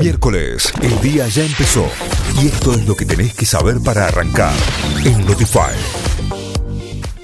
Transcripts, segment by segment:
Miércoles, el día ya empezó y esto es lo que tenés que saber para arrancar en Notify.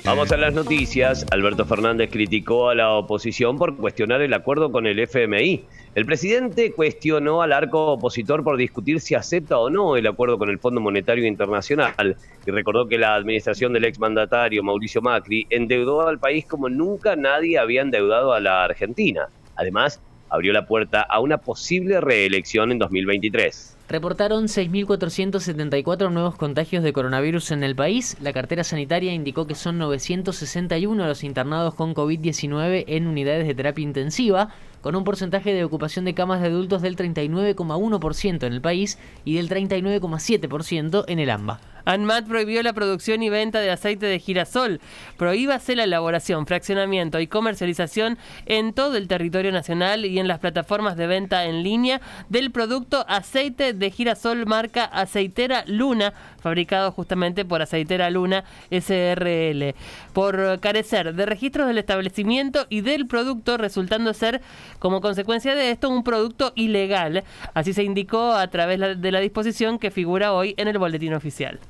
Vamos a las noticias. Alberto Fernández criticó a la oposición por cuestionar el acuerdo con el FMI. El presidente cuestionó al arco opositor por discutir si acepta o no el acuerdo con el Fondo Monetario Internacional y recordó que la administración del exmandatario Mauricio Macri endeudó al país como nunca nadie había endeudado a la Argentina. Además, abrió la puerta a una posible reelección en 2023. Reportaron 6.474 nuevos contagios de coronavirus en el país. La cartera sanitaria indicó que son 961 los internados con COVID-19 en unidades de terapia intensiva, con un porcentaje de ocupación de camas de adultos del 39,1% en el país y del 39,7% en el AMBA. ANMAT prohibió la producción y venta de aceite de girasol. Prohíbase la elaboración, fraccionamiento y comercialización en todo el territorio nacional y en las plataformas de venta en línea del producto aceite de girasol marca Aceitera Luna, fabricado justamente por Aceitera Luna SRL, por carecer de registros del establecimiento y del producto, resultando ser, como consecuencia de esto, un producto ilegal. Así se indicó a través de la disposición que figura hoy en el boletín oficial.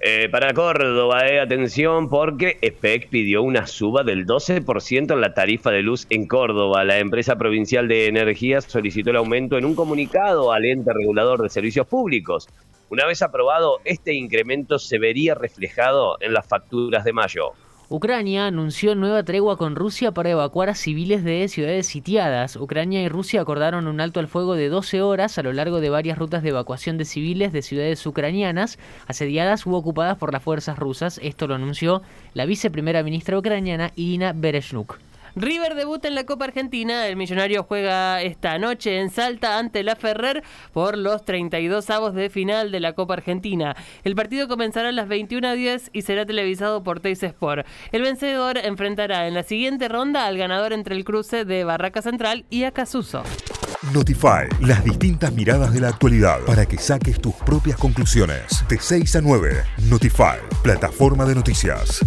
Eh, para Córdoba, eh, atención, porque EPEC pidió una suba del 12% en la tarifa de luz en Córdoba. La empresa provincial de energía solicitó el aumento en un comunicado al ente regulador de servicios públicos. Una vez aprobado, este incremento se vería reflejado en las facturas de mayo. Ucrania anunció nueva tregua con Rusia para evacuar a civiles de ciudades sitiadas. Ucrania y Rusia acordaron un alto al fuego de 12 horas a lo largo de varias rutas de evacuación de civiles de ciudades ucranianas asediadas u ocupadas por las fuerzas rusas. Esto lo anunció la viceprimera ministra ucraniana Irina Bereshnuk. River debuta en la Copa Argentina. El millonario juega esta noche en Salta ante la Ferrer por los 32 avos de final de la Copa Argentina. El partido comenzará a las 21.10 y será televisado por Teis Sport. El vencedor enfrentará en la siguiente ronda al ganador entre el cruce de Barraca Central y Acasuso. Notify, las distintas miradas de la actualidad para que saques tus propias conclusiones. De 6 a 9, Notify, plataforma de noticias.